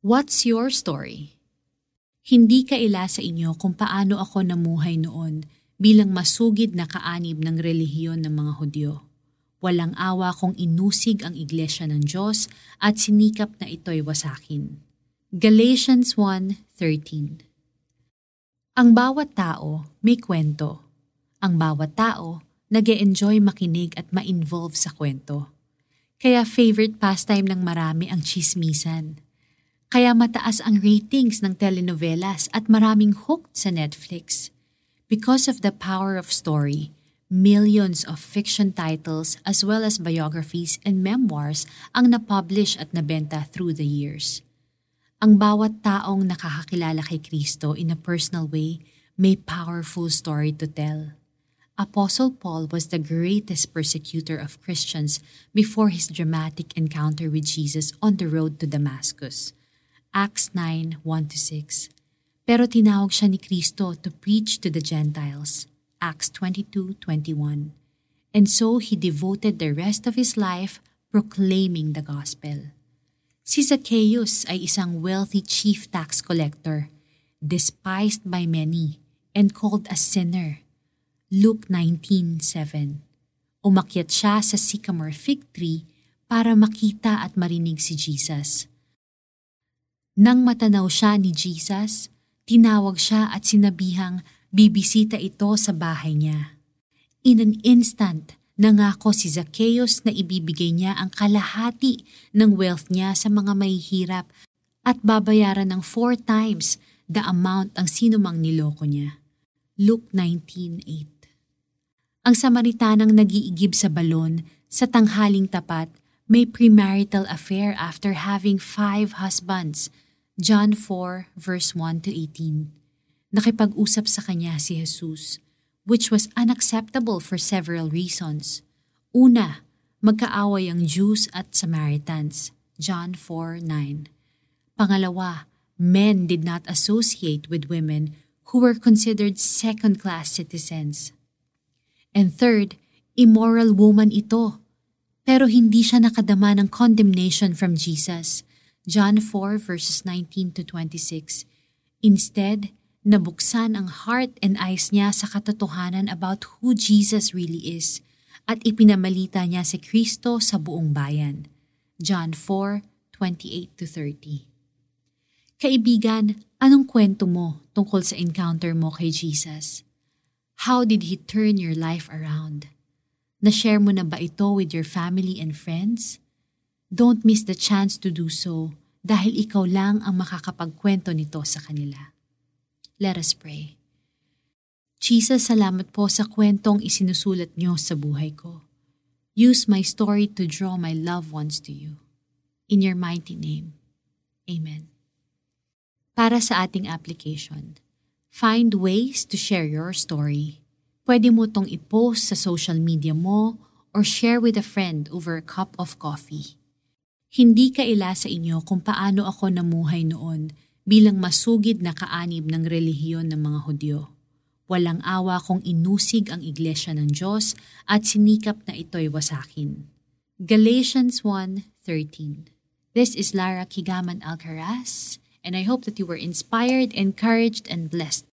What's your story? Hindi kaila sa inyo kung paano ako namuhay noon bilang masugid na kaanib ng relihiyon ng mga Hudyo. Walang awa kong inusig ang iglesia ng Diyos at sinikap na ito'y wasakin. Galatians 1.13 Ang bawat tao may kwento. Ang bawat tao nag enjoy makinig at ma-involve sa kwento. Kaya favorite pastime ng marami ang chismisan. Kaya mataas ang ratings ng telenovelas at maraming hooked sa Netflix. Because of the power of story, millions of fiction titles as well as biographies and memoirs ang napublish at nabenta through the years. Ang bawat taong nakakakilala kay Kristo in a personal way may powerful story to tell. Apostle Paul was the greatest persecutor of Christians before his dramatic encounter with Jesus on the road to Damascus. Acts 9, 1-6. Pero tinawag siya ni Kristo to preach to the Gentiles. Acts 22:21. And so he devoted the rest of his life proclaiming the gospel. Si Zacchaeus ay isang wealthy chief tax collector, despised by many and called a sinner. Luke 19:7. Umakyat siya sa sycamore fig tree para makita at marinig si Jesus. Nang matanaw siya ni Jesus, tinawag siya at sinabihang bibisita ito sa bahay niya. In an instant, nangako si Zacchaeus na ibibigay niya ang kalahati ng wealth niya sa mga mahihirap at babayaran ng four times the amount ang sinumang niloko niya. Luke 19.8 Ang Samaritanang nagiigib sa balon sa tanghaling tapat may premarital affair after having five husbands. John 4 verse 1 to 18. Nakipag-usap sa kanya si Jesus, which was unacceptable for several reasons. Una, magkaaway ang Jews at Samaritans. John 4:9. Pangalawa, men did not associate with women who were considered second-class citizens. And third, immoral woman ito pero hindi siya nakadama ng condemnation from Jesus. John 4 verses 19 to 26. Instead, nabuksan ang heart and eyes niya sa katotohanan about who Jesus really is at ipinamalita niya si Kristo sa buong bayan. John 4:28 to 30. Kaibigan, anong kwento mo tungkol sa encounter mo kay Jesus? How did He turn your life around? Na-share mo na ba ito with your family and friends? Don't miss the chance to do so dahil ikaw lang ang makakapagkwento nito sa kanila. Let us pray. Jesus, salamat po sa kwentong isinusulat niyo sa buhay ko. Use my story to draw my loved ones to you. In your mighty name. Amen. Para sa ating application, find ways to share your story Pwede mo tong i-post sa social media mo or share with a friend over a cup of coffee. Hindi kaila sa inyo kung paano ako namuhay noon bilang masugid na kaanib ng relihiyon ng mga Hudyo. Walang awa kong inusig ang iglesia ng Diyos at sinikap na ito'y wasakin. Galatians 1.13 This is Lara Kigaman Alcaraz, and I hope that you were inspired, encouraged, and blessed